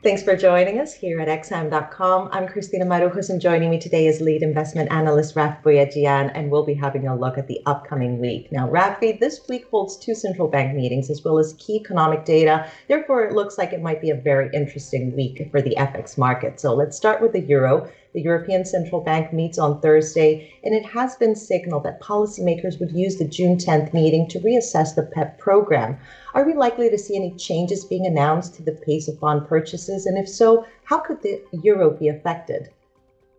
Thanks for joining us here at XM.com. I'm Christina Marujos, and joining me today is lead investment analyst Raf Boyadjian, and we'll be having a look at the upcoming week. Now, Raffi, this week holds two central bank meetings as well as key economic data. Therefore, it looks like it might be a very interesting week for the FX market. So let's start with the euro. The European Central Bank meets on Thursday, and it has been signaled that policymakers would use the June 10th meeting to reassess the PEPP program. Are we likely to see any changes being announced to the pace of bond purchases? And if so, how could the euro be affected?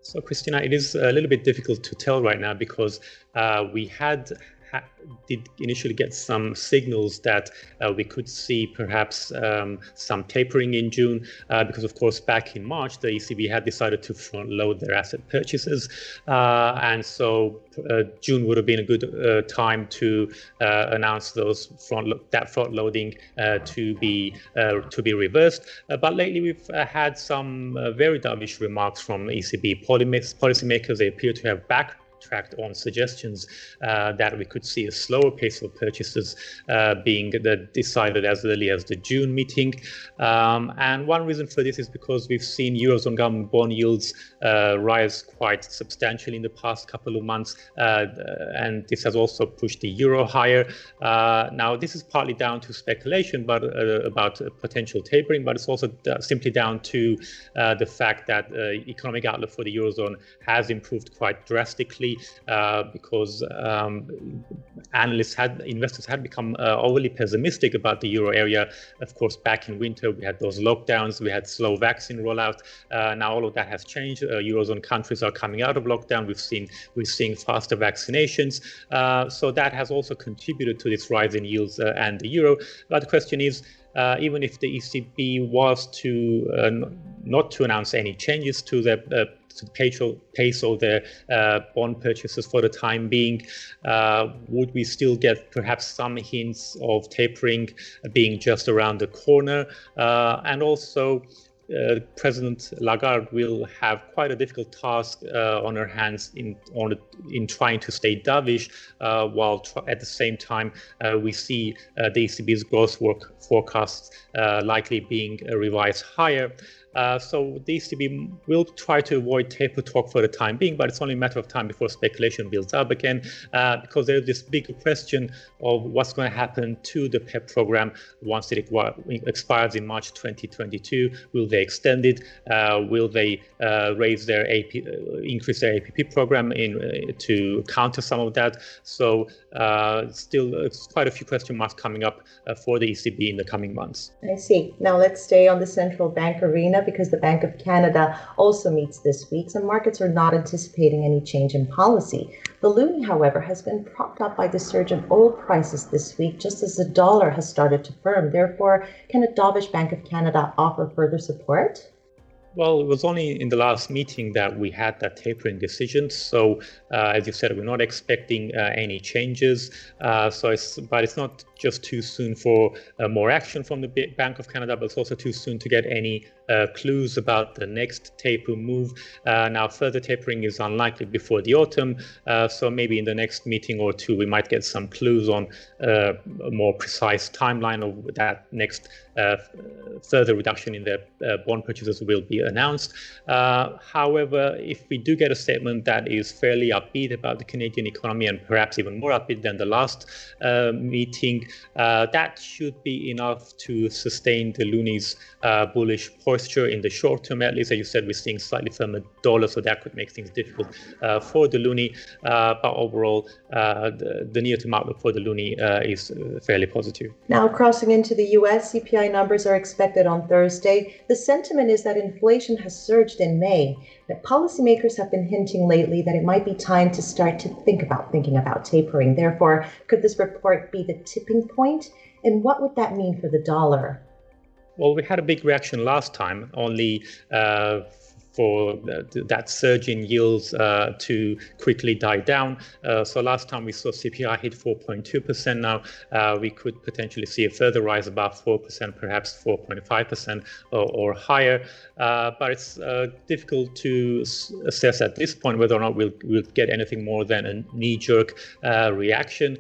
So, Christina, it is a little bit difficult to tell right now because uh, we had ha- did initially get some signals that uh, we could see perhaps um, some tapering in June, uh, because of course back in March the ECB had decided to front load their asset purchases, uh, and so uh, June would have been a good uh, time to announce those front lo- that front loading to be to be reversed. but lately we've had some very dovish remarks from ECB policymakers. They appear to have back tracked on suggestions uh, that we could see a slower pace of purchases uh, being decided as early as the June meeting. Um, and one reason for this is because we've seen Eurozone government bond yields uh, rise quite substantially in the past couple of months. Uh, and this has also pushed the euro higher. Uh, now, this is partly down to speculation but uh, about potential tapering, but it's also simply down to the fact that the economic outlook for the Eurozone has improved quite drastically uh, because um, analysts had, investors had become uh, overly pessimistic about the euro area. Of course, back in winter, we had those lockdowns, we had slow vaccine rollout. Uh, now all of that has changed. Uh, eurozone countries are coming out of lockdown. We've seen we're seeing faster vaccinations. Uh, so that has also contributed to this rise in yields uh, and the euro. But the question is. Uh, even if the ECB was to uh, not to announce any changes to the uh, to pace of the uh, bond purchases for the time being, uh, would we still get perhaps some hints of tapering being just around the corner? Uh, and also, uh, President Lagarde will have quite a difficult task uh, on her hands in on in trying to stay dovish, uh, while tr- at the same time we see the ECB's growth work forecasts likely being revised higher. Uh, so the ECB will try to avoid taper talk for the time being, but it's only a matter of time before speculation builds up again, uh, because there's this big question of what's going to happen to the PEPP program once it expires in March 2022. Will they extend it? Uh, will they uh, raise their AP, uh, increase their APP program in to counter some of that? So still, it's quite a few question marks coming up for the ECB in the coming months. I see. Now let's stay on the central bank arena because the Bank of Canada also meets this week. Some markets are not anticipating any change in policy. The loonie, however, has been propped up by the surge in oil prices this week, just as the dollar has started to firm. Therefore, can a dovish Bank of Canada offer further support? Well, it was only in the last meeting that we had that tapering decision. So, uh, as you said, we're not expecting uh, any changes. Uh, so, it's, but it's not just too soon for uh, more action from the Bank of Canada, but it's also too soon to get any uh, clues about the next taper move. Uh, now, further tapering is unlikely before the autumn, uh, so maybe in the next meeting or two, we might get some clues on uh, a more precise timeline of that next uh, further reduction in the bond purchases will be announced. however, if we do get a statement that is fairly upbeat about the Canadian economy and perhaps even more upbeat than the last meeting, uh, that should be enough to sustain the loonie's uh, bullish posture in the short term. At least, as you said, we're seeing slightly firmer dollar, so that could make things difficult uh, for the loonie. Uh, but overall, uh, the, the near-term outlook for the loonie is fairly positive. Now, crossing into the U.S., CPI numbers are expected on Thursday. The sentiment is that inflation has surged in May. But policymakers have been hinting lately that it might be time to start to think about thinking about tapering. Therefore, could this report be the tipping point? And what would that mean for the dollar? Well, we had a big reaction last time, only uh, for that surge in yields uh, to quickly die down. Uh, so last time we saw CPI hit 4.2%. Now uh, we could potentially see a further rise above 4%, perhaps 4.5% or, or, higher. Uh, but it's uh, difficult to assess at this point whether or not we'll, we'll get anything more than a knee-jerk uh, reaction.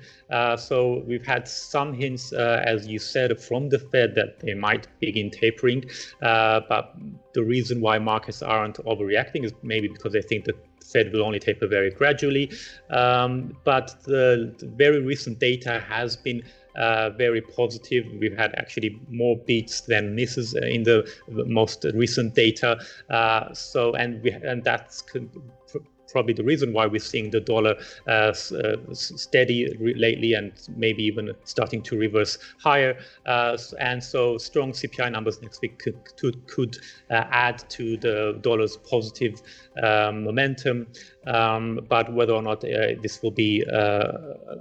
so we've had some hints, as you said, from the Fed that they might begin tapering, but the reason why markets aren't overreacting is maybe because they think that the Fed will only taper very gradually. Um, but the, the, very recent data has been uh, very positive. We've had actually more beats than misses in the most recent data. Uh, so, and we, and that's probably the reason why we're seeing the dollar uh, uh, steady lately and maybe even starting to reverse higher. Uh, and so strong CPI numbers next week could could, uh, add to the dollar's positive um, momentum. Um, but whether or not uh, this will be uh,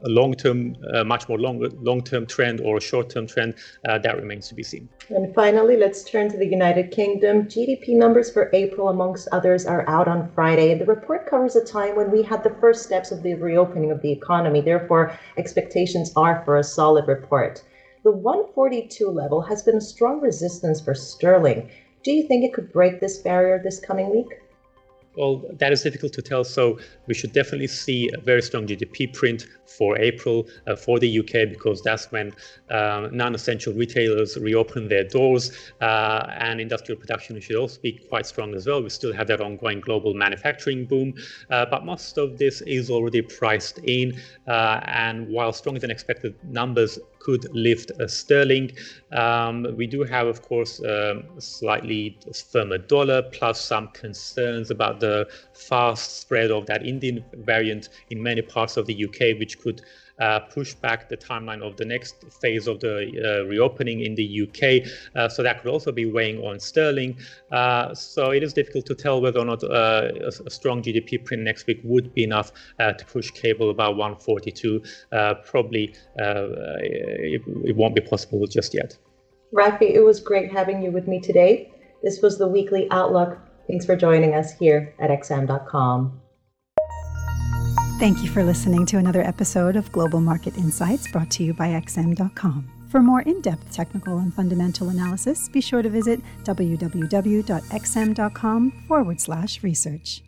a long-term, uh, much more long, long-term trend or a short-term trend, that remains to be seen. And finally, let's turn to the United Kingdom. GDP numbers for April, amongst others, are out on Friday, the report covers a time when we had the first steps of the reopening of the economy. Therefore, expectations are for a solid report. The 142 level has been a strong resistance for sterling. Do you think it could break this barrier this coming week? Well, that is difficult to tell. So we should definitely see a very strong GDP print for April uh, for the UK because that's when um, non-essential retailers reopen their doors uh, and industrial production should also be quite strong as well. We still have that ongoing global manufacturing boom, uh, but most of this is already priced in. Uh, and while stronger than expected numbers could lift a sterling. Um, we do have, of course, um, a slightly firmer dollar, plus some concerns about the fast spread of that Indian variant in many parts of the UK, which could uh, push back the timeline of the next phase of the uh, reopening in the UK. Uh, so that could also be weighing on sterling. Uh, so it is difficult to tell whether or not uh, a, a, strong GDP print next week would be enough uh, to push cable about 142. probably it, it won't be possible just yet. Raffi, it was great having you with me today. This was the weekly outlook. Thanks for joining us here at XM.com. Thank you for listening to another episode of Global Market Insights brought to you by XM.com. For more in depth technical and fundamental analysis, be sure to visit www.xm.com forward slash research.